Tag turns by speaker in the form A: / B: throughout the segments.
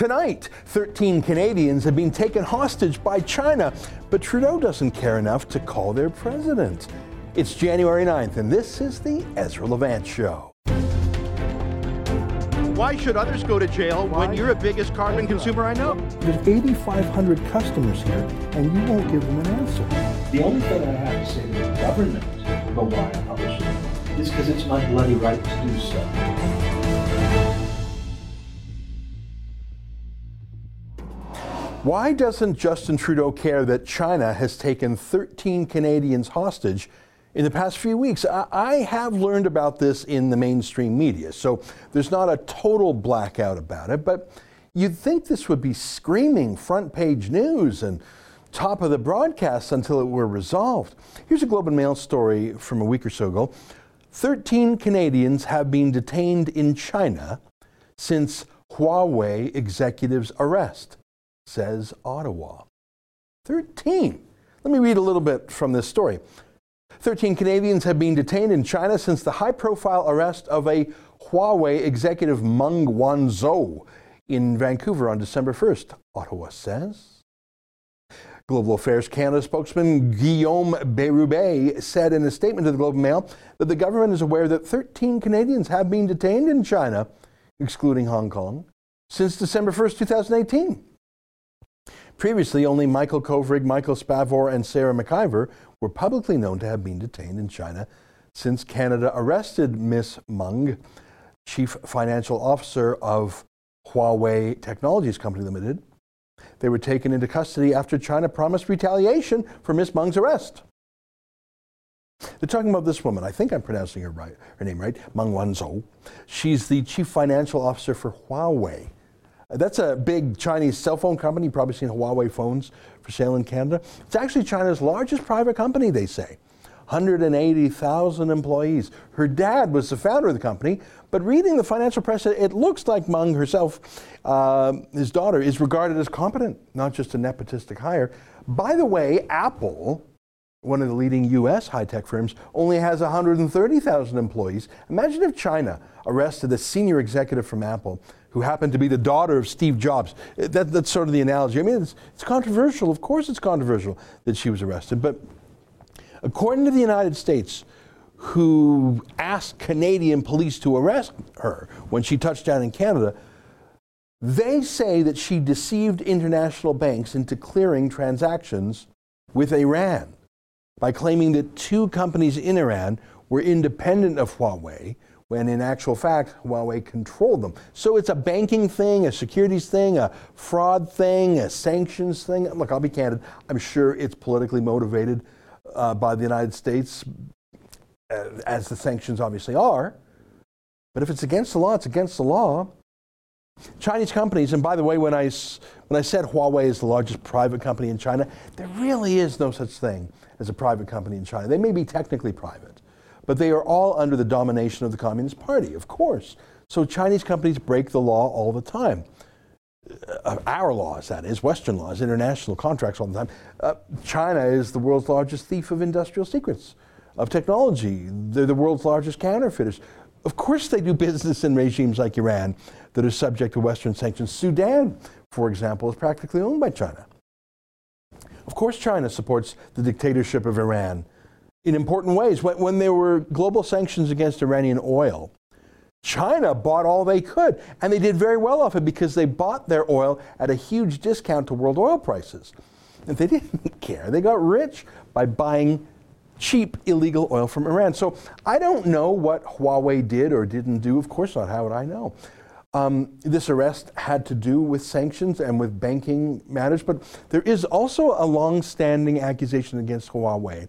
A: Tonight, 13 Canadians have been taken hostage by China, but Trudeau doesn't care enough to call their president. It's January 9th, and this is the Ezra Levant Show.
B: Why should others go to jail when you're the biggest carbon consumer I know?
A: There's 8,500 customers here, and you won't give them an answer.
C: The only thing I have to say to the government about why I publish it is because it's my bloody right to do so.
A: Why doesn't Justin Trudeau care that China has taken 13 Canadians hostage in the past few weeks? I, have learned about this in the mainstream media, so there's not a total blackout about it, but you'd think this would be screaming front page news and top of the broadcast until it were resolved. Here's a Globe and Mail story from a week or so ago. 13 Canadians have been detained in China since Huawei executive's arrest says Ottawa. 13. Let me read a little bit from this story. 13 Canadians have been detained in China since the high profile arrest of a Huawei executive Meng Wanzhou in Vancouver on December 1st, Ottawa says. Global Affairs Canada spokesman Guillaume Bérubé said in a statement to the Globe and Mail that the government is aware that 13 Canadians have been detained in China, excluding Hong Kong, since December 1st, 2018. Previously, only Michael Kovrig, Michael Spavor, and Sarah McIver were publicly known to have been detained in China since Canada arrested Miss Meng, chief financial officer of Huawei Technologies Company Limited. They were taken into custody after China promised retaliation for Miss Meng's arrest. They're talking about this woman. I think I'm pronouncing her right, her name right, Meng Wanzhou. She's the chief financial officer for Huawei. That's a big Chinese cell phone company. You've probably seen Huawei phones for sale in Canada. It's actually China's largest private company, they say. 180,000 employees. Her dad was the founder of the company, but reading the financial press, it looks like Meng herself, uh, his daughter, is regarded as competent, not just a nepotistic hire. By the way, Apple, one of the leading US high tech firms, only has 130,000 employees. Imagine if China arrested a senior executive from Apple who happened to be the daughter of Steve Jobs. Uh, that, that's sort of the analogy. I mean, it's, it's controversial. Of course, it's controversial that she was arrested. But according to the United States, who asked Canadian police to arrest her when she touched down in Canada, they say that she deceived international banks into clearing transactions with Iran by claiming that two companies in Iran were independent of Huawei, when in actual fact, Huawei controlled them. So it's a banking thing, a securities thing, a fraud thing, a sanctions thing. Look, I'll be candid, I'm sure it's politically motivated uh, by the United States, uh, as the sanctions obviously are. But if it's against the law, it's against the law. Chinese companies, and by the way, when I, when I said Huawei is the largest private company in China, there really is no such thing as a private company in China. They may be technically private but they are all under the domination of the Communist Party, of course. So Chinese companies break the law all the time. Uh, our laws, that is, Western laws, international contracts all the time. Uh, China is the world's largest thief of industrial secrets, of technology. They're the world's largest counterfeiters. Of course, they do business in regimes like Iran that are subject to Western sanctions. Sudan, for example, is practically owned by China. Of course, China supports the dictatorship of Iran in important ways. When, when there were global sanctions against Iranian oil, China bought all they could, and they did very well off it because they bought their oil at a huge discount to world oil prices. And they didn't care. They got rich by buying cheap illegal oil from Iran. So I don't know what Huawei did or didn't do. Of course not. How would I know? Um, this arrest had to do with sanctions and with banking matters, but there is also a long standing accusation against Huawei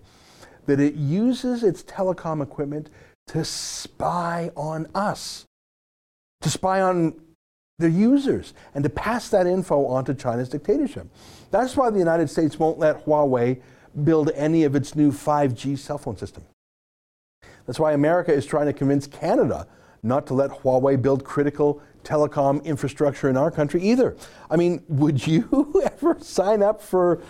A: that it uses its telecom equipment to spy on us, to spy on their users, and to pass that info on to China's dictatorship. That's why the United States won't let Huawei build any of its new 5G cell phone system. That's why America is trying to convince Canada not to let Huawei build critical telecom infrastructure in our country either. I mean, would you ever sign up for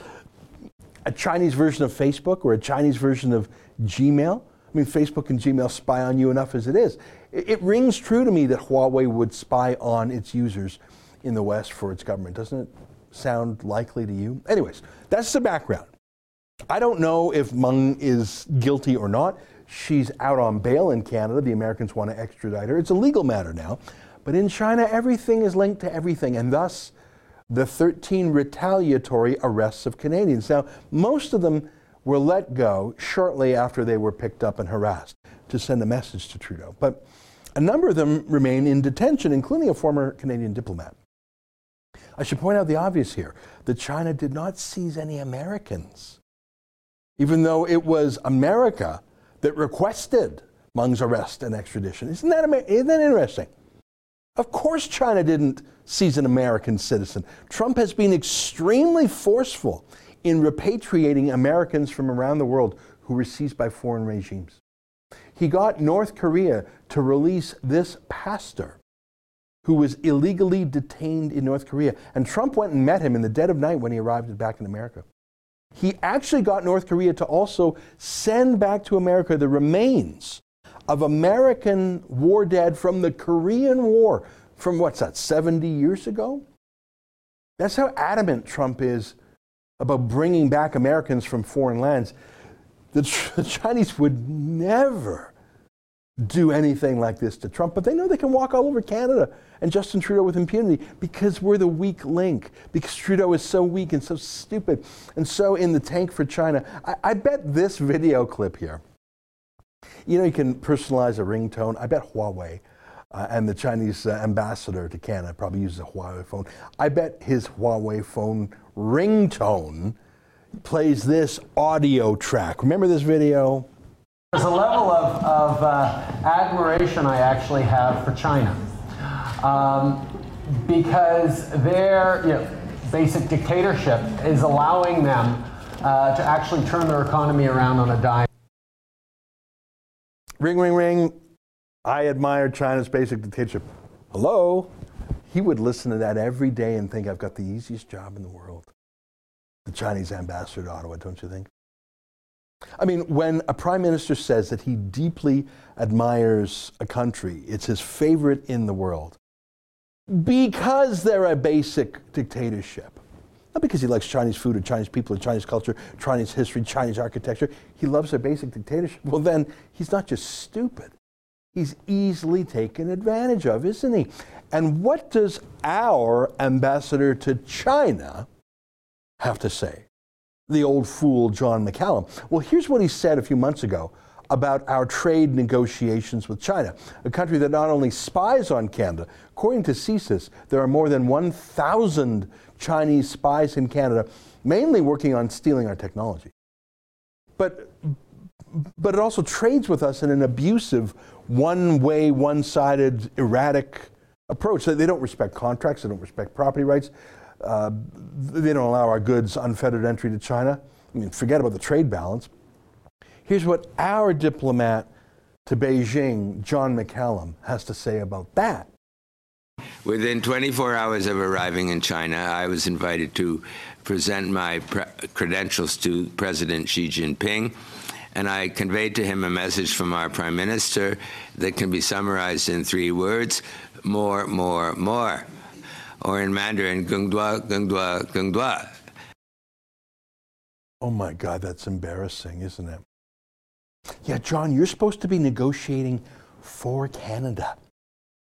A: a Chinese version of Facebook or a Chinese version of Gmail. I mean, Facebook and Gmail spy on you enough as it is. It, it rings true to me that Huawei would spy on its users in the West for its government. Doesn't it sound likely to you? Anyways, that's the background. I don't know if Meng is guilty or not. She's out on bail in Canada. The Americans want to extradite her. It's a legal matter now. But in China, everything is linked to everything, and thus the 13 retaliatory arrests of Canadians. Now, most of them were let go shortly after they were picked up and harassed to send a message to Trudeau. But a number of them remain in detention, including a former Canadian diplomat. I should point out the obvious here that China did not seize any Americans, even though it was America that requested Meng's arrest and extradition. Isn't that, isn't that interesting? Of course, China didn't seize an American citizen. Trump has been extremely forceful in repatriating Americans from around the world who were seized by foreign regimes. He got North Korea to release this pastor who was illegally detained in North Korea. And Trump went and met him in the dead of night when he arrived back in America. He actually got North Korea to also send back to America the remains of American war dead from the Korean War from what's that, 70 years ago? That's how adamant Trump is about bringing back Americans from foreign lands. The, the Chinese would never do anything like this to Trump, but they know they can walk all over Canada and Justin Trudeau with impunity because we're the weak link, because Trudeau is so weak and so stupid and so in the tank for China. I, I bet this video clip here you know, you can personalize a ringtone. I bet Huawei uh, and the Chinese uh, ambassador to Canada probably uses a Huawei phone. I bet his Huawei phone ringtone plays this audio track. Remember this video?
D: There's a level of, of uh, admiration I actually have for China. Um, because their you know, basic dictatorship is allowing them uh, to actually turn their economy around on a dime.
A: Ring, ring, ring. I admire China's basic dictatorship. Hello? He would listen to that every day and think, I've got the easiest job in the world. The Chinese ambassador to Ottawa, don't you think? I mean, when a prime minister says that he deeply admires a country, it's his favorite in the world, because they're a basic dictatorship. Not because he likes Chinese food or Chinese people or Chinese culture, Chinese history, Chinese architecture. He loves their basic dictatorship. Well, then he's not just stupid. He's easily taken advantage of, isn't he? And what does our ambassador to China have to say? The old fool, John McCallum. Well, here's what he said a few months ago about our trade negotiations with China, a country that not only spies on Canada, according to CSIS, there are more than 1,000 Chinese spies in Canada, mainly working on stealing our technology. But, but it also trades with us in an abusive, one way, one sided, erratic approach. They don't respect contracts, they don't respect property rights, uh, they don't allow our goods unfettered entry to China. I mean, forget about the trade balance. Here's what our diplomat to Beijing, John McCallum, has to say about that.
E: Within 24 hours of arriving in China, I was invited to present my pre- credentials to President Xi Jinping, and I conveyed to him a message from our Prime Minister that can be summarized in three words more, more, more. Or in Mandarin, gungdua, gungdua, gungdua.
A: Oh my God, that's embarrassing, isn't it? Yeah, John, you're supposed to be negotiating for Canada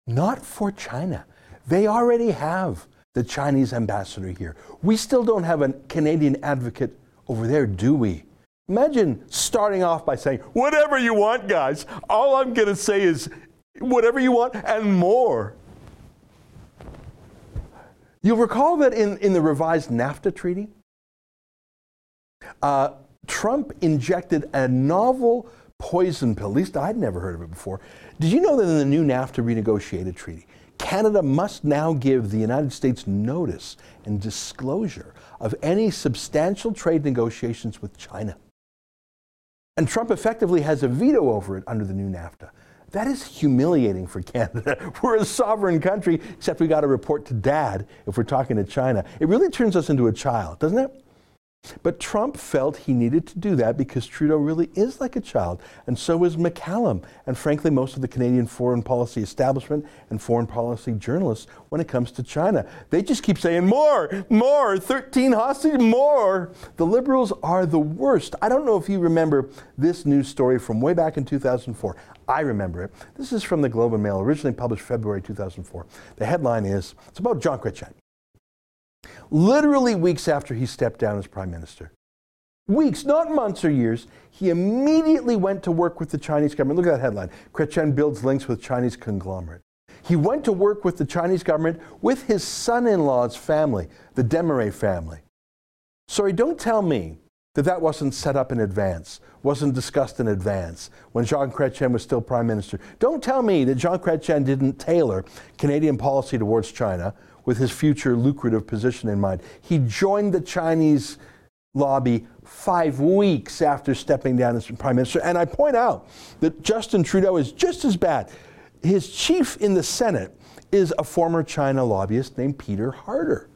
A: not for China. They already have the Chinese ambassador here. We still don't have a Canadian advocate over there, do we? Imagine starting off by saying, whatever you want, guys. All I'm going to say is, whatever you want and more. You'll recall that in, in the revised NAFTA treaty, uh, Trump injected a novel poison pill. At least I'd never heard of it before. Did you know that in the new NAFTA renegotiated treaty, Canada must now give the United States notice and disclosure of any substantial trade negotiations with China? And Trump effectively has a veto over it under the new NAFTA. That is humiliating for Canada. We're a sovereign country, except we got to report to dad if we're talking to China. It really turns us into a child, doesn't it? But Trump felt he needed to do that because Trudeau really is like a child, and so is McCallum, and frankly, most of the Canadian foreign policy establishment and foreign policy journalists when it comes to China. They just keep saying, more, more, 13 hostages, more. The Liberals are the worst. I don't know if you remember this news story from way back in 2004. I remember it. This is from the Globe and Mail, originally published February 2004. The headline is it's about John Chrétien literally weeks after he stepped down as prime minister. Weeks, not months or years, he immediately went to work with the Chinese government. Look at that headline Chrétien builds links with Chinese conglomerate. He went to work with the Chinese government with his son in law's family, the Desmarais family. Sorry, don't tell me that that wasn't set up in advance, wasn't discussed in advance when Jean Chrétien was still prime minister. Don't tell me that Jean Chrétien didn't tailor Canadian policy towards China with his future lucrative position in mind. He joined the Chinese lobby five weeks after stepping down as prime minister. And I point out that Justin Trudeau is just as bad. His chief in the Senate is a former China lobbyist named Peter Harder.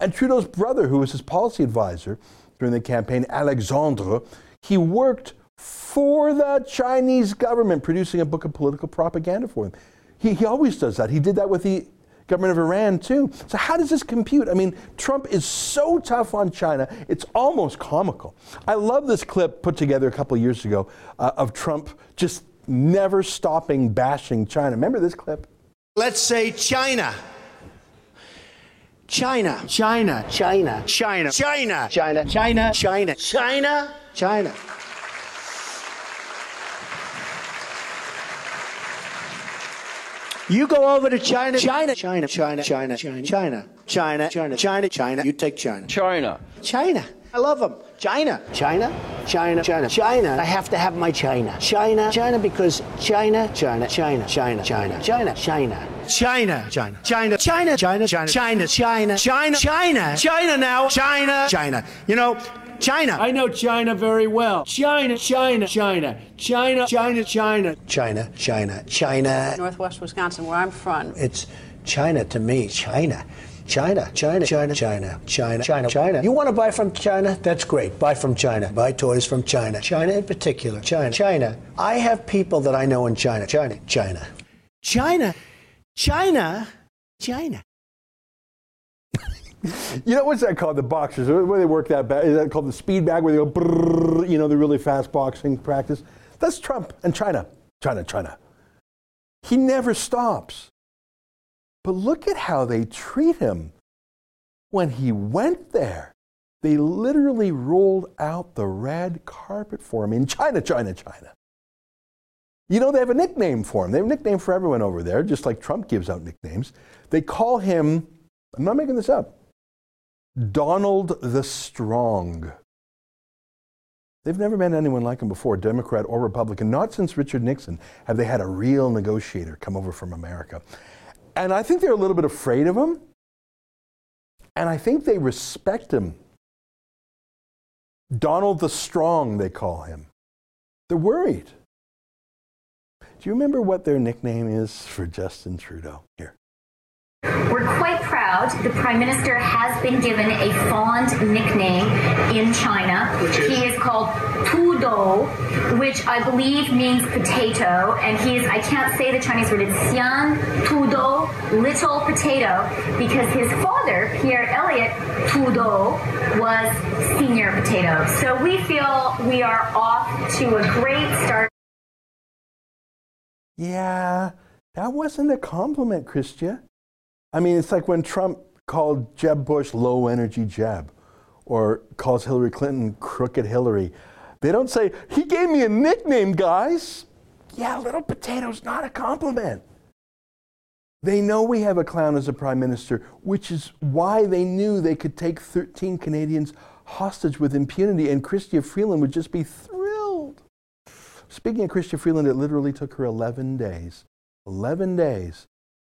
A: And Trudeau's brother, who was his policy advisor during the campaign, Alexandre, he worked for the Chinese government, producing a book of political propaganda for them. He, he always does that. He did that with the government of Iran too. So how does this compute? I mean, Trump is so tough on China, it's almost comical. I love this clip put together a couple years ago uh, of Trump just never stopping bashing China. Remember this clip?
F: Let's say China. China.
G: China.
F: China. China. China.
G: China. China.
F: China. China.
G: China.
F: You go over to China. China. China. China. China. China. China. China. China. China. China. You take China.
G: China.
F: China. I love them. China.
G: China. China. China. China. I have to have my China. China. China because China. China. China. China. China. China. China.
F: China. China, China, China, China, China, China, China, China, China, China, China now, China, China. You know, China.
G: I know China very well. China, China, China, China, China, China.
F: China, China, China.
H: Northwest Wisconsin, where I'm from.
F: It's China to me, China. China, China, China, China, China, China, China. You want to buy from China? That's great. Buy from China. Buy toys from China. China in particular. China, China. I have people that I know in China. China, China. China, China, China.
A: You know, what's that called? The boxers, where they work that bag? Is that called the speed bag where they go, brrr, you know, the really fast boxing practice? That's Trump and China. China, China. He never stops. But look at how they treat him. When he went there, they literally rolled out the red carpet for him in China, China, China. You know, they have a nickname for him. They have a nickname for everyone over there, just like Trump gives out nicknames. They call him, I'm not making this up, Donald the Strong. They've never met anyone like him before, Democrat or Republican. Not since Richard Nixon have they had a real negotiator come over from America. And I think they're a little bit afraid of him. And I think they respect him. Donald the Strong, they call him. They're worried. Do you remember what their nickname is for Justin Trudeau? Here.
I: We're quite proud. The Prime Minister has been given a fond nickname in China. He is called Tudou, which I believe means potato. And he is, I can't say the Chinese word, it's Xian Tudou, little potato, because his father, Pierre Elliott Tudo, was senior potato. So we feel we are off to a great start.
A: Yeah, that wasn't a compliment, Chrystia. I mean, it's like when Trump called Jeb Bush low energy Jeb or calls Hillary Clinton crooked Hillary. They don't say, he gave me a nickname, guys. Yeah, little potato's not a compliment. They know we have a clown as a prime minister, which is why they knew they could take 13 Canadians hostage with impunity, and Chrystia Freeland would just be thrilled. Speaking of Chrystia Freeland, it literally took her 11 days, 11 days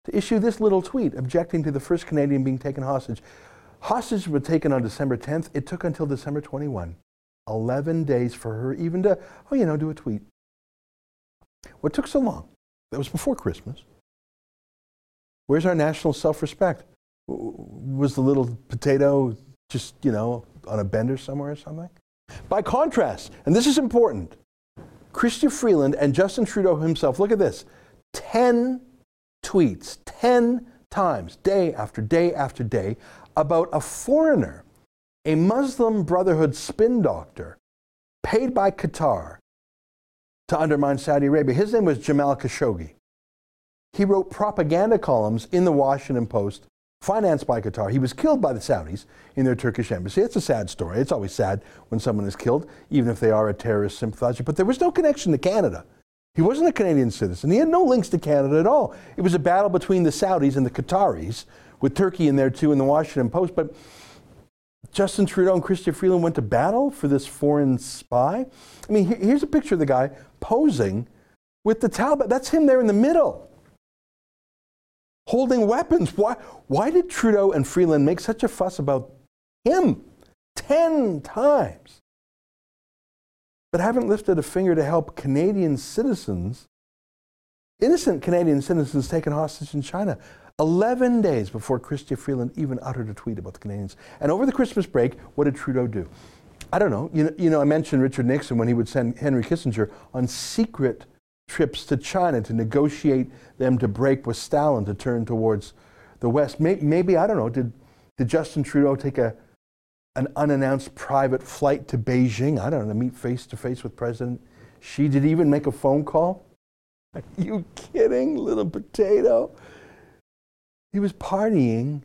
A: to issue this little tweet objecting to the first Canadian being taken hostage. Hostages were taken on December 10th. It took until December 21. 11 days for her even to, oh, you know, do a tweet. What took so long? That was before Christmas. Where's our national self respect? Was the little potato just, you know, on a bender somewhere or something? By contrast, and this is important, Chrystia Freeland and Justin Trudeau himself, look at this 10 tweets, 10 times, day after day after day, about a foreigner, a Muslim Brotherhood spin doctor, paid by Qatar to undermine Saudi Arabia. His name was Jamal Khashoggi. He wrote propaganda columns in the Washington Post, financed by Qatar. He was killed by the Saudis in their Turkish embassy. It's a sad story. It's always sad when someone is killed, even if they are a terrorist sympathizer. But there was no connection to Canada. He wasn't a Canadian citizen. He had no links to Canada at all. It was a battle between the Saudis and the Qataris, with Turkey in there too in the Washington Post. But Justin Trudeau and Chrystia Freeland went to battle for this foreign spy. I mean, here's a picture of the guy posing with the Taliban. That's him there in the middle, holding weapons. Why, why did Trudeau and Freeland make such a fuss about him 10 times? But haven't lifted a finger to help Canadian citizens, innocent Canadian citizens taken hostage in China. 11 days before Chrystia Freeland even uttered a tweet about the Canadians. And over the Christmas break, what did Trudeau do? I don't know. You know, you know, I mentioned Richard Nixon when he would send Henry Kissinger on secret trips to China to negotiate them to break with Stalin to turn towards the West. Maybe, maybe I don't know, did, did Justin Trudeau take a, an unannounced private flight to Beijing? I don't know, to meet face to face with President Xi? Did he even make a phone call? Are you kidding, little potato? He was partying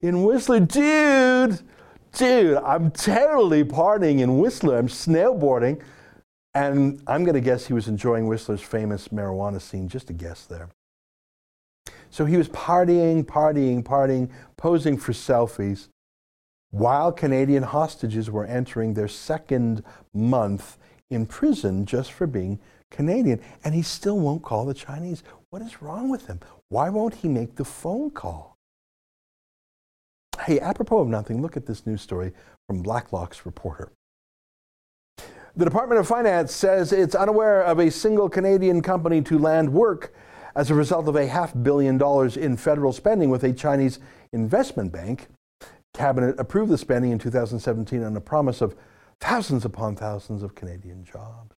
A: in Whistler. Dude, dude, I'm totally partying in Whistler. I'm snowboarding. And I'm going to guess he was enjoying Whistler's famous marijuana scene, just a guess there. So he was partying, partying, partying, posing for selfies while Canadian hostages were entering their second month in prison just for being Canadian. And he still won't call the Chinese. What is wrong with him? Why won't he make the phone call? Hey, apropos of nothing, look at this news story from Blacklock's reporter. The Department of Finance says it's unaware of a single Canadian company to land work as a result of a half billion dollars in federal spending with a Chinese investment bank. Cabinet approved the spending in 2017 on a promise of thousands upon thousands of Canadian jobs.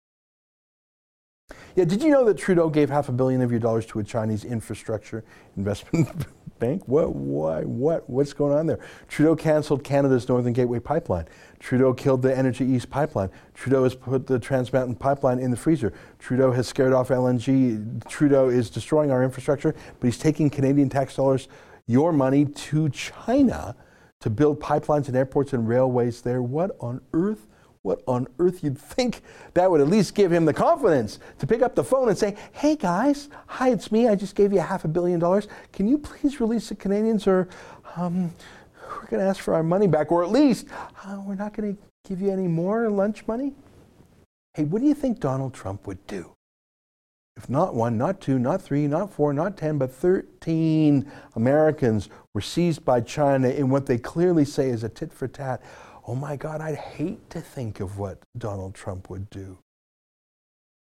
A: Yeah, did you know that Trudeau gave half a billion of your dollars to a Chinese infrastructure investment bank? What, why, what, what's going on there? Trudeau canceled Canada's Northern Gateway pipeline. Trudeau killed the Energy East pipeline. Trudeau has put the Trans Mountain pipeline in the freezer. Trudeau has scared off LNG. Trudeau is destroying our infrastructure, but he's taking Canadian tax dollars, your money, to China to build pipelines and airports and railways there. What on earth what on earth you'd think that would at least give him the confidence to pick up the phone and say, Hey guys, hi, it's me. I just gave you half a billion dollars. Can you please release the Canadians or um, we're going to ask for our money back, or at least uh, we're not going to give you any more lunch money? Hey, what do you think Donald Trump would do? If not one, not two, not three, not four, not 10, but 13 Americans were seized by China in what they clearly say is a tit for tat oh my God, I'd hate to think of what Donald Trump would do.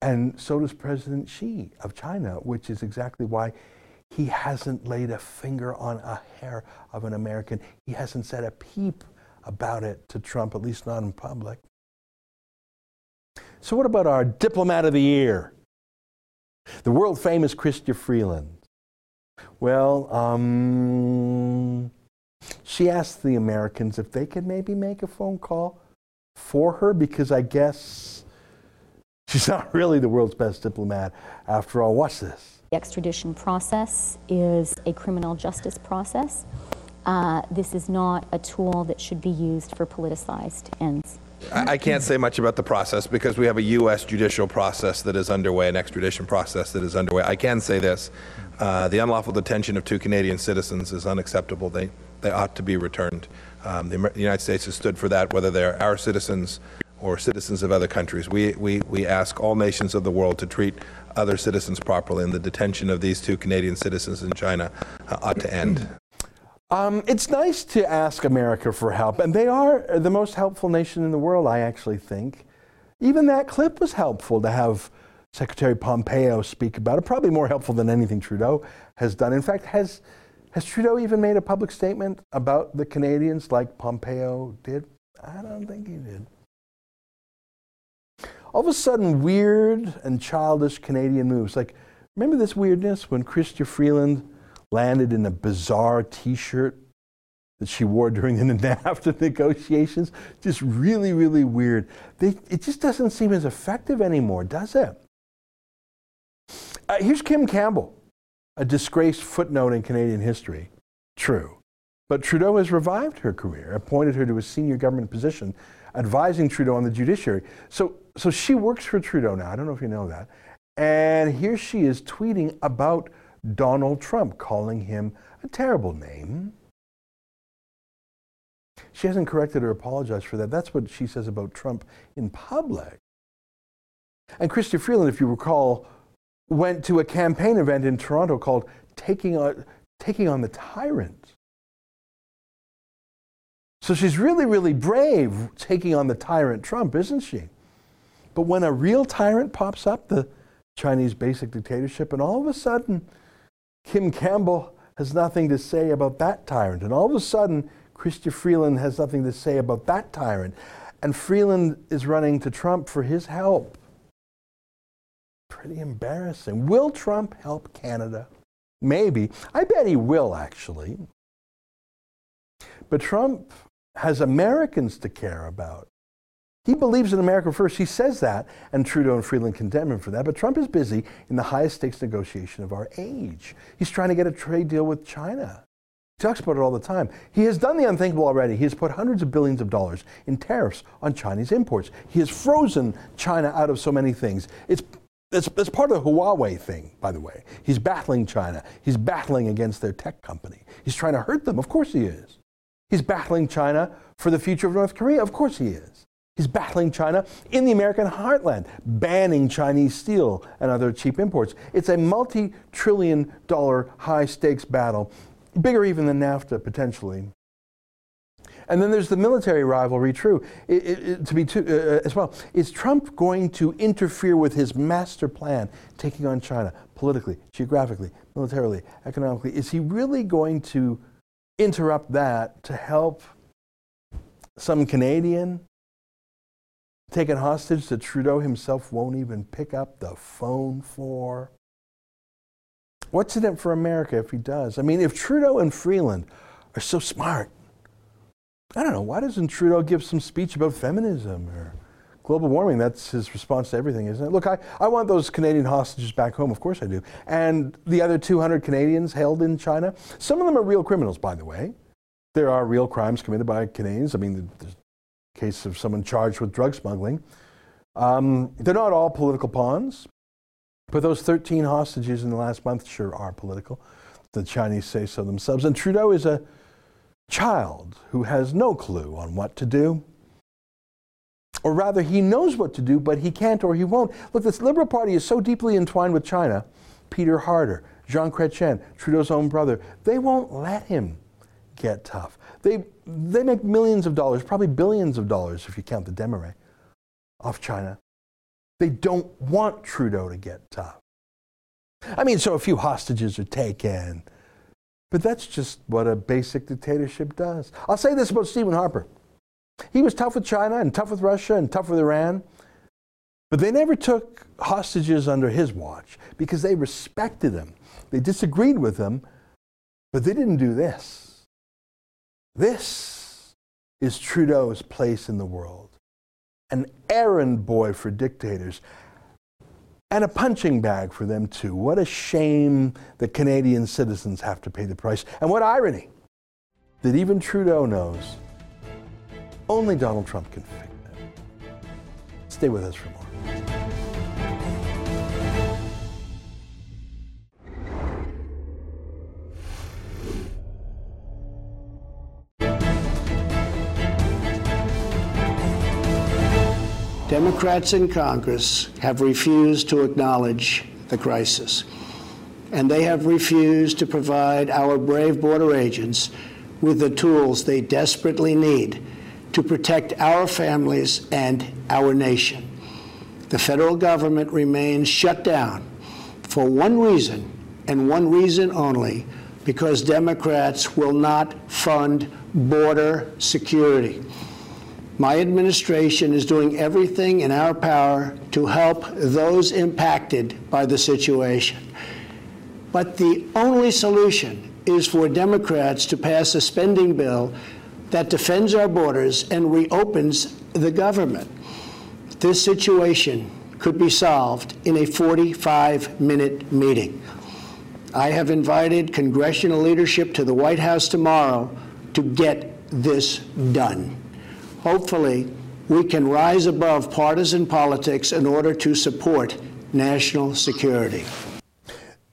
A: And so does President Xi of China, which is exactly why he hasn't laid a finger on a hair of an American. He hasn't said a peep about it to Trump, at least not in public. So, what about our diplomat of the year? The world famous Chrystia Freeland. Well, um, she asked the Americans if they could maybe make a phone call for her because I guess she's not really the world's best diplomat after all. Watch this.
J: The extradition process is a criminal justice process. Uh, this is not a tool that should be used for politicized ends.
K: I can't say much about the process because we have a U.S. judicial process that is underway, an extradition process that is underway. I can say this uh, the unlawful detention of two Canadian citizens is unacceptable. They they ought to be returned. Um, the, the, United States has stood for that, whether they're our citizens or citizens of other countries. We, we, we ask all nations of the world to treat other citizens properly, and the detention of these two Canadian citizens in China uh, ought to end.
A: Um, it's nice to ask America for help, and they are the most helpful nation in the world, I actually think. Even that clip was helpful to have Secretary Pompeo speak about it, probably more helpful than anything Trudeau has done. In fact, has has Trudeau even made a public statement about the Canadians like Pompeo did? I don't think he did. All of a sudden, weird and childish Canadian moves. Like, remember this weirdness when Chrystia Freeland landed in a bizarre t shirt that she wore during the NAFTA negotiations? Just really, really weird. They, it just doesn't seem as effective anymore, does it? Uh, here's Kim Campbell, a disgraced footnote in Canadian history. True. But Trudeau has revived her career, appointed her to a senior government position, advising Trudeau on the judiciary. So, so she works for Trudeau now. I don't know if you know that. And here she is tweeting about Donald Trump, calling him a terrible name. She hasn't corrected or apologized for that. That's what she says about Trump in public. And Chrystia Freeland, if you recall, went to a campaign event in Toronto called Taking on, Taking on the Tyrant. So she's really, really brave taking on the tyrant Trump, isn't she? But when a real tyrant pops up, the Chinese basic dictatorship, and all of a sudden, Kim Campbell has nothing to say about that tyrant. And all of a sudden, Chrystia Freeland has nothing to say about that tyrant. And Freeland is running to Trump for his help. Pretty embarrassing. Will Trump help Canada? Maybe. I bet he will, actually. But Trump has Americans to care about. He believes in America first. He says that, and Trudeau and Freeland condemn him for that. But Trump is busy in the highest stakes negotiation of our age. He's trying to get a trade deal with China. He talks about it all the time. He has done the unthinkable already. He has put hundreds of billions of dollars in tariffs on Chinese imports. He has frozen China out of so many things. It's that's, that's part of the Huawei thing, by the way. He's battling China. He's battling against their tech company. He's trying to hurt them. Of course he is. He's battling China for the future of North Korea. Of course he is. He's battling China in the American heartland, banning Chinese steel and other cheap imports. It's a multi trillion dollar high stakes battle, bigger even than NAFTA potentially. And then there's the military rivalry, true, it, it, it, to be too, uh, as well. Is Trump going to interfere with his master plan, taking on China politically, geographically, militarily, economically? Is he really going to interrupt that to help some Canadian taken hostage that Trudeau himself won't even pick up the phone for? What's in it for America if he does? I mean, if Trudeau and Freeland are so smart, I don't know, why doesn't Trudeau give some speech about feminism or global warming? That's his response to everything, isn't it? Look, I, I want those Canadian hostages back home, of course I do. And the other 200 Canadians held in China, some of them are real criminals, by the way. There are real crimes committed by Canadians. I mean, there's a case of someone charged with drug smuggling. Um, they're not all political pawns, but those 13 hostages in the last month sure are political. The Chinese say so themselves. And Trudeau is a child who has no clue on what to do. Or rather, he knows what to do, but he can't or he won't. Look, this Liberal Party is so deeply entwined with China. Peter Harder, Jean Chrétien, Trudeau's own brother, they won't let him get tough. They, they make millions of dollars, probably billions of dollars if you count the Desmarais, off China. They don't want Trudeau to get tough. I mean, so a few hostages are taken, but that's just what a basic dictatorship does. I'll say this about Stephen Harper. He was tough with China and tough with Russia and tough with Iran, but they never took hostages under his watch because they respected him. They disagreed with him, but they didn't do this. This is Trudeau's place in the world an errand boy for dictators and a punching bag for them too. What a shame that Canadian citizens have to pay the price. And what irony that even Trudeau knows only Donald Trump can fix it. Stay with us for more.
G: Democrats in Congress have refused to acknowledge the crisis, and they have refused to provide our brave border agents with the tools they desperately need to protect our families and our nation. The federal government remains shut down for one reason and one reason only because Democrats will not fund border security. My administration is doing everything in our power to help those impacted by the situation. But the only solution is for Democrats to pass a spending bill that defends our borders and reopens the government. This situation could be solved in a 45 minute meeting. I have invited congressional leadership to the White House tomorrow to get this done. Hopefully, we can rise above partisan politics in order to support national security.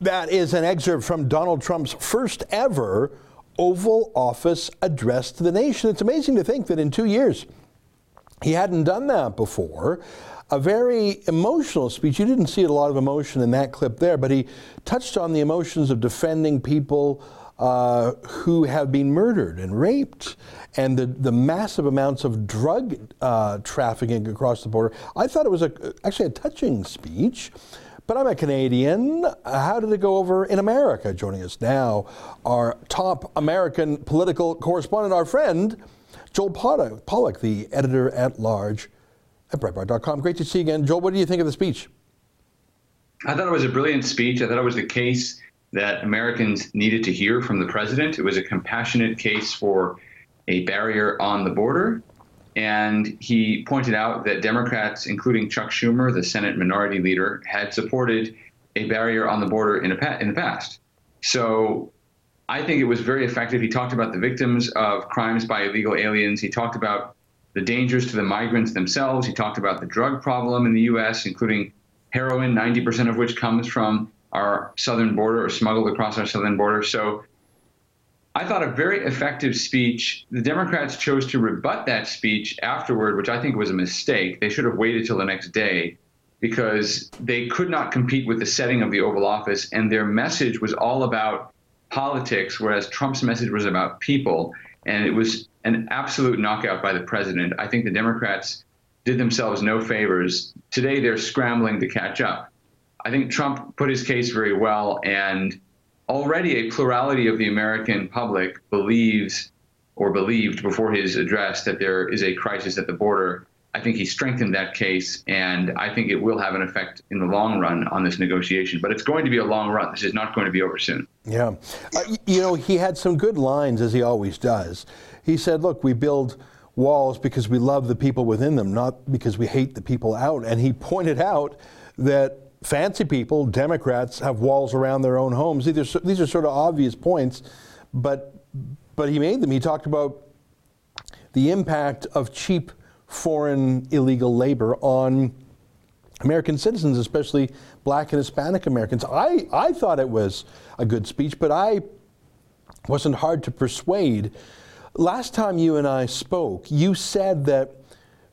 A: That is an excerpt from Donald Trump's first ever Oval Office address to the nation. It's amazing to think that in two years, he hadn't done that before. A very emotional speech. You didn't see a lot of emotion in that clip there, but he touched on the emotions of defending people uh, who have been murdered and raped and the, the massive amounts of drug uh, trafficking across the border. I thought it was a, actually a touching speech. But I'm a Canadian. How did it go over in America? Joining us now, our top American political correspondent, our friend, Joel Pollak, the editor at large at Breitbart.com. Great to see you again. Joel, what do you think of the speech?
L: I thought it was a brilliant speech. I thought it was the case that Americans needed to hear from the president. It was a compassionate case for a barrier on the border. And he pointed out that Democrats, including Chuck Schumer, the Senate minority leader, had supported a barrier on the border in, a, in the past. So I think it was very effective. He talked about the victims of crimes by illegal aliens. He talked about the dangers to the migrants themselves. He talked about the drug problem in the U.S., including heroin, 90% of which comes from our southern border or smuggled across our southern border. So I thought a very effective speech. The Democrats chose to rebut that speech afterward, which I think was a mistake. They should have waited till the next day because they could not compete with the setting of the Oval Office, and their message was all about politics, whereas Trump's message was about people. And it was an absolute knockout by the president. I think the Democrats did themselves no favors. Today, they're scrambling to catch up. I think Trump put his case very well, and already a plurality of the American public believes or believed before his address that there is a crisis at the border. I think he strengthened that case, and I think it will have an effect in the long run on this negotiation. But it's going to be a long run. This is not going to be over soon.
A: Yeah. Uh, you know, he had some good lines, as he always does. He said, Look, we build walls because we love the people within them, not because we hate the people out. And he pointed out that fancy people, Democrats, have walls around their own homes. These are, these are sort of obvious points, but, but he made them. He talked about the impact of cheap foreign illegal labor on American citizens, especially black and Hispanic Americans. I, I thought it was a good speech, but I wasn't hard to persuade. Last time you and I spoke, you said that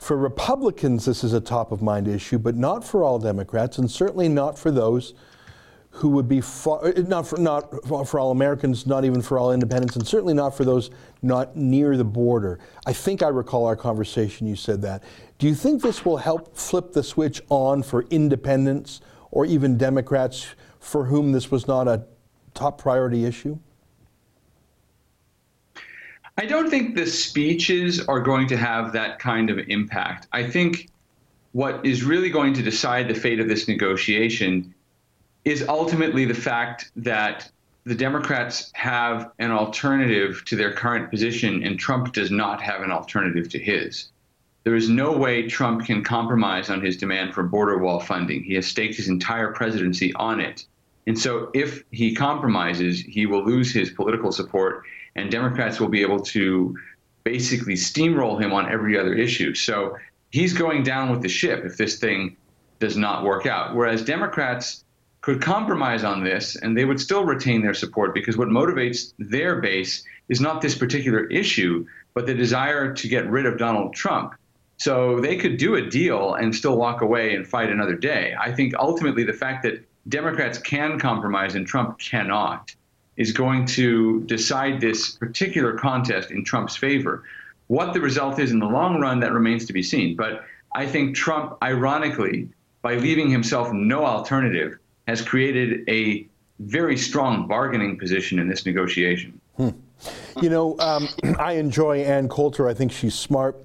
A: for Republicans, this is a top of mind issue, but not for all Democrats, and certainly not for those who would be far, uh, not for not for all Americans, not even for all independents, and certainly not for those not near the border. I think I recall our conversation. You said that. Do you think this will help flip the switch on for independents or even Democrats for whom this was not a top priority issue?
L: I don't think the speeches are going to have that kind of impact. I think what is really going to decide the fate of this negotiation is ultimately the fact that the Democrats have an alternative to their current position, and Trump does not have an alternative to his. There is no way Trump can compromise on his demand for border wall funding. He has staked his entire presidency on it. And so if he compromises, he will lose his political support and Democrats will be able to basically steamroll him on every other issue. So he's going down with the ship if this thing does not work out. Whereas Democrats could compromise on this and they would still retain their support because what motivates their base is not this particular issue, but the desire to get rid of Donald Trump. So they could do a deal and still walk away and fight another day. I think ultimately the fact that Democrats can compromise and Trump cannot is going to decide this particular contest in Trump's favor. What the result is in the long run, that remains to be seen. But I think Trump, ironically, by leaving himself no alternative, has created a very strong bargaining position in this negotiation.
A: You know, um, I enjoy Ann Coulter. I think she's smart.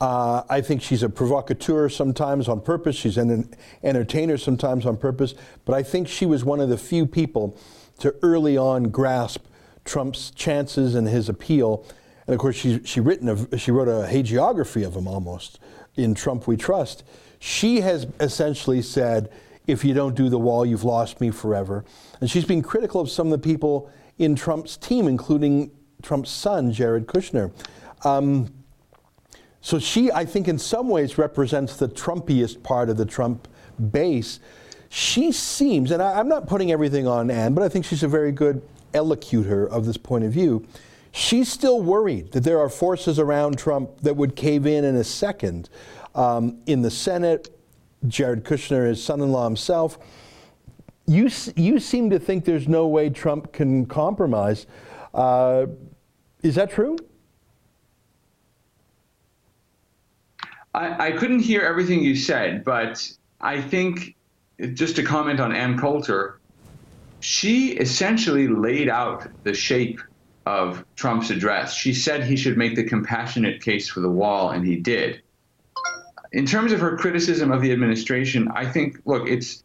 A: Uh, I think she's a provocateur sometimes on purpose. She's an entertainer sometimes on purpose. But I think she was one of the few people to early on grasp Trump's chances and his appeal. And of course, she, she, written a, she wrote a hagiography of him almost in Trump We Trust. She has essentially said, if you don't do the wall, you've lost me forever. And she's been critical of some of the people in Trump's team, including Trump's son, Jared Kushner. Um, so she, I think, in some ways represents the Trumpiest part of the Trump base. She seems, and I, am not putting everything on Ann, but I think she's a very good elocutor of this point of view. She's still worried that there are forces around Trump that would cave in in a second. Um, in the Senate, Jared Kushner, his son in law himself. You, you seem to think there's no way Trump can compromise. Uh, is that true?
L: I, I couldn't hear everything you said, but I think just to comment on Ann Coulter, she essentially laid out the shape of Trump's address. She said he should make the compassionate case for the wall, and he did in terms of her criticism of the administration, I think, look, it's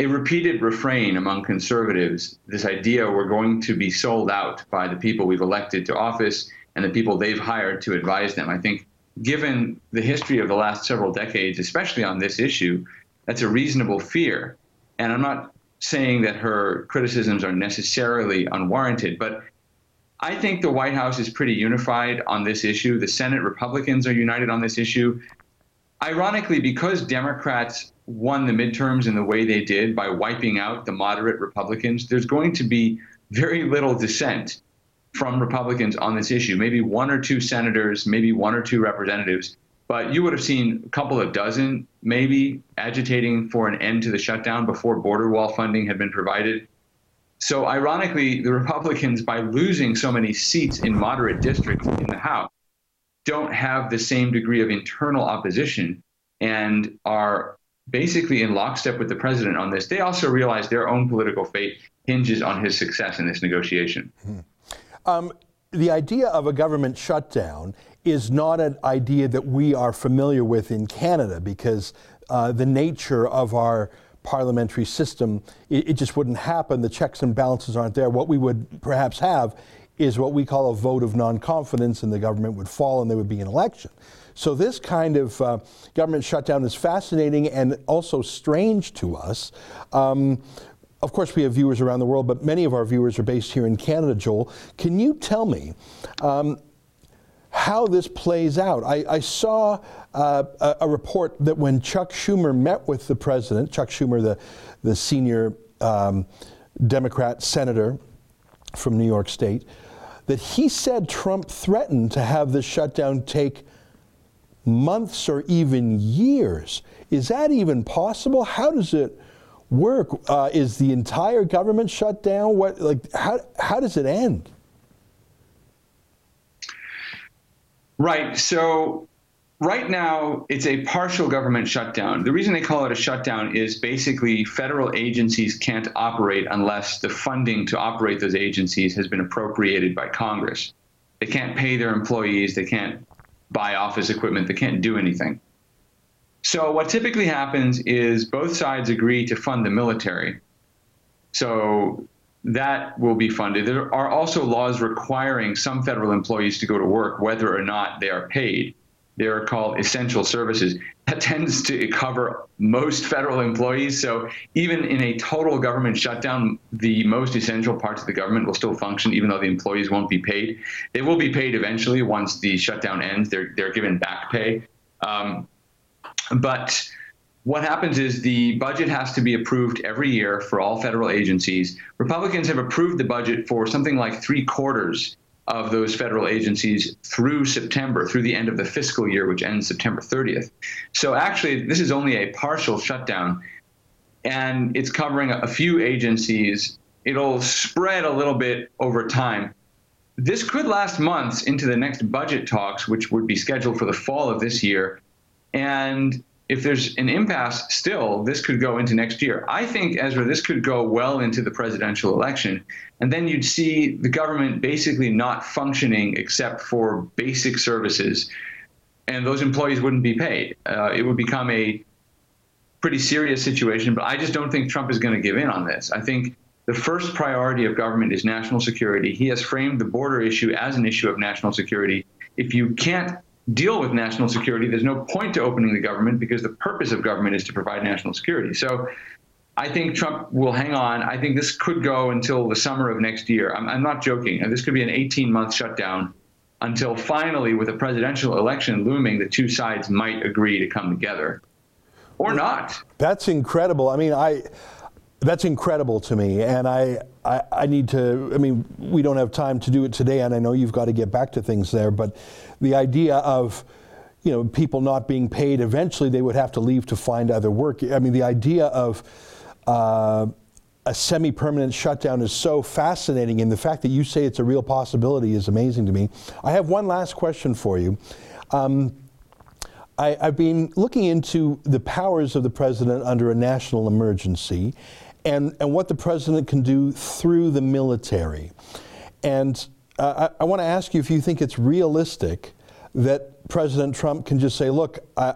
L: a repeated refrain among conservatives this idea we're going to be sold out by the people we've elected to office and the people they've hired to advise them. I think, given the history of the last several decades, especially on this issue, that's a reasonable fear. And I'm not saying that her criticisms are necessarily unwarranted, but I think the White House is pretty unified on this issue. The Senate Republicans are united on this issue ironically, because Democrats won the midterms in the way they did by wiping out the moderate Republicans, there's going to be very little dissent from Republicans on this issue. Maybe one or two senators, maybe one or two representatives, but you would have seen a couple of dozen maybe agitating for an end to the shutdown before border wall funding had been provided. So, ironically, the Republicans, by losing so many seats in moderate districts in the House, don't have the same degree of internal opposition and are basically in lockstep with the president on this. They also realize their own political fate hinges on his success in this negotiation.
A: Hmm. Um, the idea of a government shutdown is not an idea that we are familiar with in Canada because uh, the nature of our parliamentary system, it, it, just wouldn't happen. The checks and balances aren't there. What we would perhaps have is what we call a vote of non confidence, and the government would fall and there would be an election. So, this kind of uh, government shutdown is fascinating and also strange to us. Um, of course, we have viewers around the world, but many of our viewers are based here in Canada, Joel. Can you tell me um, how this plays out? I, I saw uh, a, a, report that when Chuck Schumer met with the president, Chuck Schumer, the, the senior um, Democrat senator from New York State, that he said Trump threatened to have the shutdown take months or even years. Is that even possible? How does it work? Uh, is the entire government shut down? What like how how does it end?
L: Right. So Right now, it's a partial government shutdown. The reason they call it a shutdown is basically federal agencies can't operate unless the funding to operate those agencies has been appropriated by Congress. They can't pay their employees, they can't buy office equipment, they can't do anything. So, what typically happens is both sides agree to fund the military. So, that will be funded. There are also laws requiring some federal employees to go to work, whether or not they are paid. They are called essential services. That tends to cover most federal employees. So even in a total government shutdown, the most essential parts of the government will still function, even though the employees won't be paid. They will be paid eventually once the shutdown ends. They're they're given back pay. Um, but what happens is the budget has to be approved every year for all federal agencies. Republicans have approved the budget for something like three quarters of those federal agencies through September, through the end of the fiscal year, which ends September 30th. So actually, this is only a partial shutdown, and it's covering a few agencies. It'll spread a little bit over time. This could last months into the next budget talks, which would be scheduled for the fall of this year. And if there's an impasse still, this could go into next year. I think, Ezra, this could go well into the presidential election. And then you'd see the government basically not functioning except for basic services. And those employees wouldn't be paid. Uh, it would become a pretty serious situation. But I just don't think Trump is going to give in on this. I think the first priority of government is national security. He has framed the border issue as an issue of national security. If you can't deal with national security, there's no point to opening the government because the purpose of government is to provide national security. So I think Trump will hang on. I think this could go until the summer of next year. I'm, I'm not joking. This could be an 18 month shutdown until finally, with a presidential election looming, the two sides might agree to come together or not.
A: That's incredible. I mean, I. That's incredible to me, and I, I, I, need to. I mean, we don't have time to do it today, and I know you've got to get back to things there. But the idea of, you know, people not being paid, eventually they would have to leave to find other work. I mean, the idea of uh, a semi-permanent shutdown is so fascinating, and the fact that you say it's a real possibility is amazing to me. I have one last question for you. Um, I, have been looking into the powers of the president under a national emergency, and, and what the president can do through the military. And I, I want to ask you if you think it's realistic that President Trump can just say, look, I,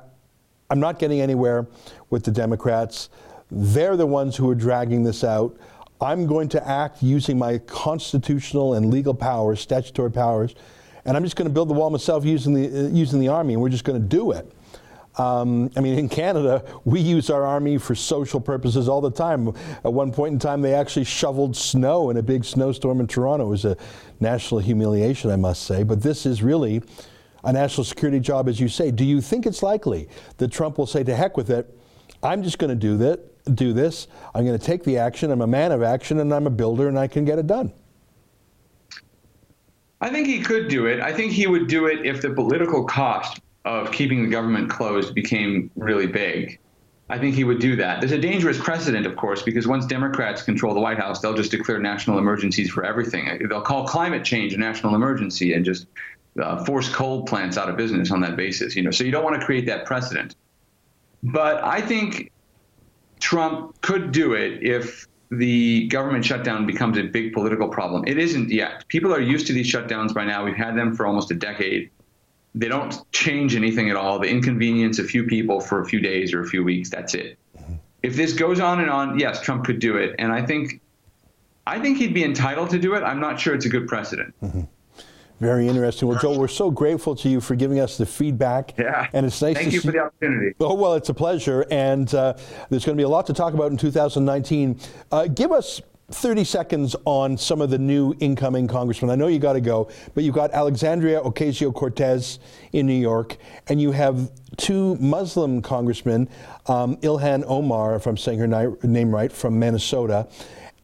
A: I'm not getting anywhere with the Democrats. They're the ones who are dragging this out. I'm going to act using my constitutional and legal powers, statutory powers, and I'm just going to build the wall myself using the, uh, using the army, and we're just going to do it. Um, I mean, in Canada, we use our army for social purposes all the time. At one point in time, they actually shoveled snow in a big snowstorm in Toronto. It was a national humiliation, I must say. But this is really a national security job, as you say. Do you think it's likely that Trump will say, to heck with it, I'm just going to do that, do this. I'm going to take the action. I'm a man of action, and I'm a builder, and I can get it done.
L: I think he could do it. I think he would do it if the political cost of keeping the government closed became really big. I think he would do that. There's a dangerous precedent, of course, because once Democrats control the White House, they'll just declare national emergencies for everything. They'll call climate change a national emergency and just uh, force coal plants out of business on that basis. You know, so you don't want to create that precedent. But I think Trump could do it if the government shutdown becomes a big political problem. It isn't yet. People are used to these shutdowns by now. We've had them for almost a decade they don't change anything at all. They inconvenience a few people for a few days or a few weeks. That's it. Mm-hmm. If this goes on and on, yes, Trump could do it, and I think, I think he'd be entitled to do it. I'm not sure it's a good precedent.
A: Mm-hmm. Very interesting. Well, Joel, we're so grateful to you for giving us the feedback.
L: Yeah.
A: And it's nice
L: Thank
A: to
L: you
A: see-
L: for the opportunity.
A: Oh, well, it's a pleasure. And uh, there's going to be a lot to talk about in 2019. Uh, give us 30 seconds on some of the new incoming congressmen. I know you got to go, but you've got Alexandria Ocasio Cortez in New York, and you have two Muslim congressmen, um, Ilhan Omar, if I'm saying her ni- name right, from Minnesota,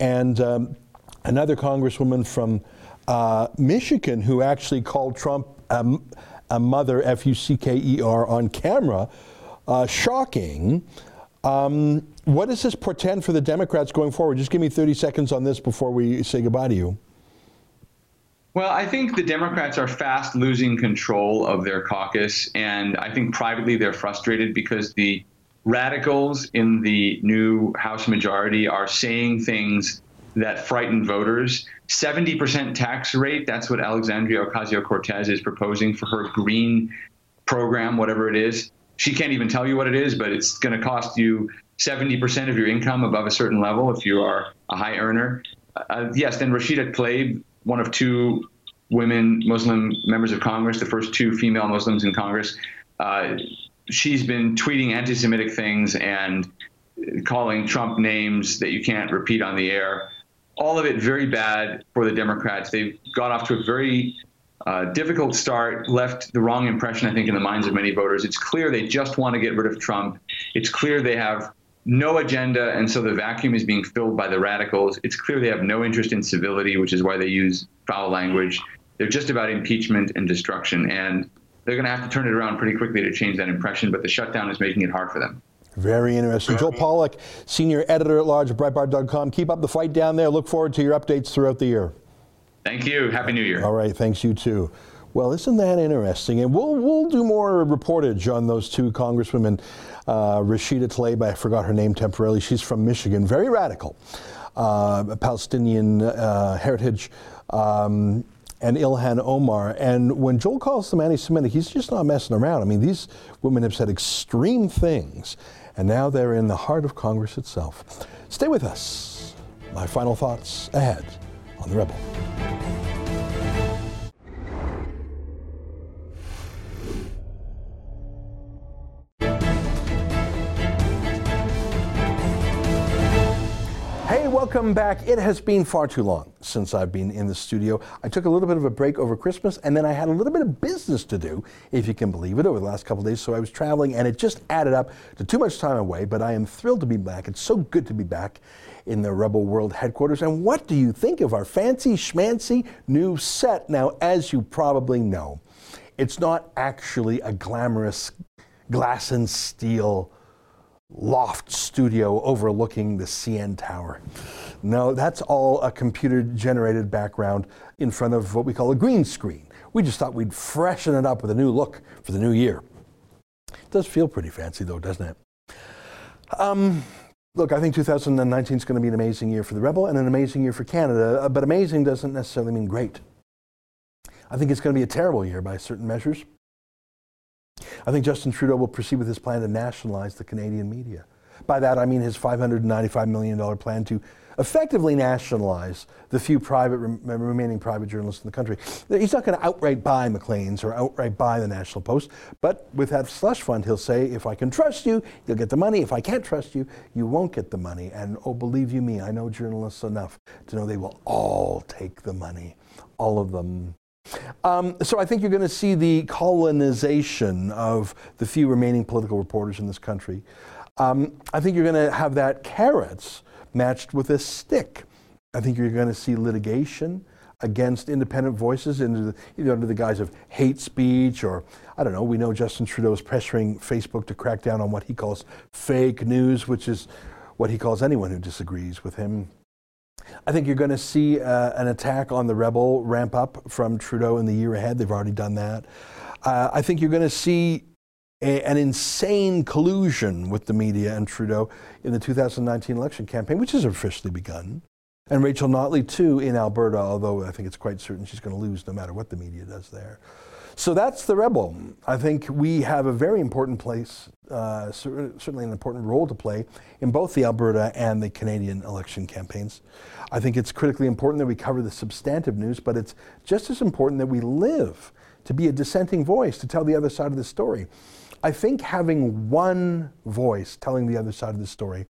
A: and um, another congresswoman from uh, Michigan who actually called Trump a, a mother, F U C K E R, on camera. Uh, shocking. Um, what does this portend for the Democrats going forward? Just give me 30 seconds on this before we say goodbye to you.
L: Well, I think the Democrats are fast losing control of their caucus, and I think privately they're frustrated because the radicals in the new House majority are saying things that frighten voters. 70% tax rate, that's what Alexandria Ocasio Cortez is proposing for her green program, whatever it is. She can't even tell you what it is, but it's going to cost you 70% of your income above a certain level if you are a high earner. Uh, yes, then Rashida Tlaib, one of two women Muslim members of Congress, the first two female Muslims in Congress, uh, she's been tweeting anti Semitic things and calling Trump names that you can't repeat on the air. All of it very bad for the Democrats. They've got off to a very uh, difficult start, left the wrong impression, I think, in the minds of many voters. It's clear they just want to get rid of Trump. It's clear they have no agenda, and so the vacuum is being filled by the radicals. It's clear they have no interest in civility, which is why they use foul language. They're just about impeachment and destruction, and they're going to have to turn it around pretty quickly to change that impression, but the shutdown is making it hard for them.
A: Very interesting. Joel Pollak, Senior Editor at Large at Breitbart.com. Keep up the fight down there. Look forward to your updates throughout the year.
L: Thank you. Happy New Year.
A: All right. Thanks, you too. Well, isn't that interesting? And we'll we'll do more reportage on those two congresswomen, uh, Rashida Tlaib. I forgot her name temporarily. She's from Michigan, very radical, uh, Palestinian uh, heritage. Um, and Ilhan Omar. And when Joel calls them anti Semitic, he's just not messing around. I mean, these women have said extreme things, and now they're in the heart of Congress itself. Stay with us. My final thoughts ahead on The Rebel. Welcome back. It has been far too long since I've been in the studio. I took a little bit of a break over Christmas and then I had a little bit of business to do, if you can believe it, over the last couple days. So I was traveling and it just added up to too much time away, but I am thrilled to be back. It's so good to be back in the Rebel World headquarters. And what do you think of our fancy schmancy new set? Now, as you probably know, it's not actually a glamorous glass and steel loft studio overlooking the CN Tower. No, that's all a computer generated background in front of what we call a green screen. We just thought we'd freshen it up with a new look for the new year. It does feel pretty fancy though, doesn't it? Um, look, I think 2019 is going to be an amazing year for the Rebel and an amazing year for Canada, uh, but amazing doesn't necessarily mean great. I think it's going to be a terrible year by certain measures. I think Justin Trudeau will proceed with his plan to nationalize the Canadian media. By that, I mean his $595 million plan to effectively nationalize the few private remaining private journalists in the country. He's not going to outright buy Maclean's or outright buy the National Post, but with that slush fund, he'll say, if I can trust you, you'll get the money. If I can't trust you, you won't get the money. And oh, believe you me, I know journalists enough to know they will all take the money, all of them. Um, so I think you're going to see the colonization of the few remaining political reporters in this country. Um, I think you're going to have that carrots matched with a stick. I think you're going to see litigation against independent voices into the, under the guise of hate speech or I don't know. We know Justin Trudeau is pressuring Facebook to crack down on what he calls fake news, which is what he calls anyone who disagrees with him I think you're going to see uh, an attack on the rebel ramp up from Trudeau in the year ahead. They've already done that. Uh, I think you're going to see a, an insane collusion with the media and Trudeau in the 2019 election campaign, which has officially begun. And Rachel Notley, too, in Alberta, although I think it's quite certain she's going to lose no matter what the media does there. So that's the rebel. I think we have a very important place, uh, certainly an important role to play in both the Alberta and the Canadian election campaigns. I think it's critically important that we cover the substantive news, but it's just as important that we live to be a dissenting voice, to tell the other side of the story. I think having one voice telling the other side of the story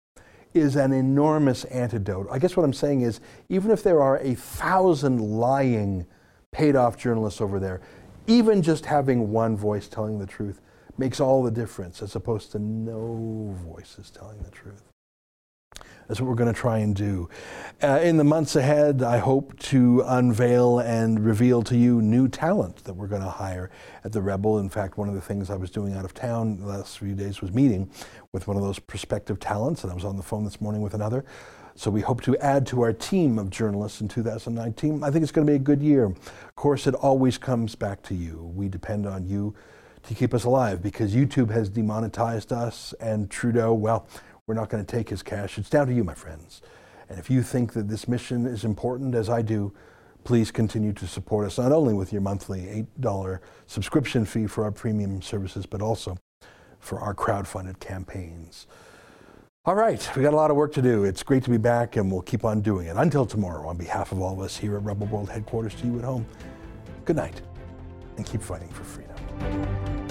A: is an enormous antidote. I guess what I'm saying is, even if there are a thousand lying, paid off journalists over there, even just having one voice telling the truth makes all the difference as opposed to no voices telling the truth. That's what we're going to try and do. Uh, in the months ahead, I hope to unveil and reveal to you new talent that we're going to hire at the Rebel. In fact, one of the things I was doing out of town the last few days was meeting with one of those prospective talents, and I was on the phone this morning with another. So we hope to add to our team of journalists in 2019. I think it's going to be a good year. Of course, it always comes back to you. We depend on you to keep us alive because YouTube has demonetized us and Trudeau, well, we're not going to take his cash. It's down to you, my friends. And if you think that this mission is important, as I do, please continue to support us not only with your monthly $8 subscription fee for our premium services, but also for our crowd-funded campaigns. All right, we got a lot of work to do. It's great to be back, and we'll keep on doing it. Until tomorrow, on behalf of all of us here at Rebel World headquarters to you at home, good night, and keep fighting for freedom.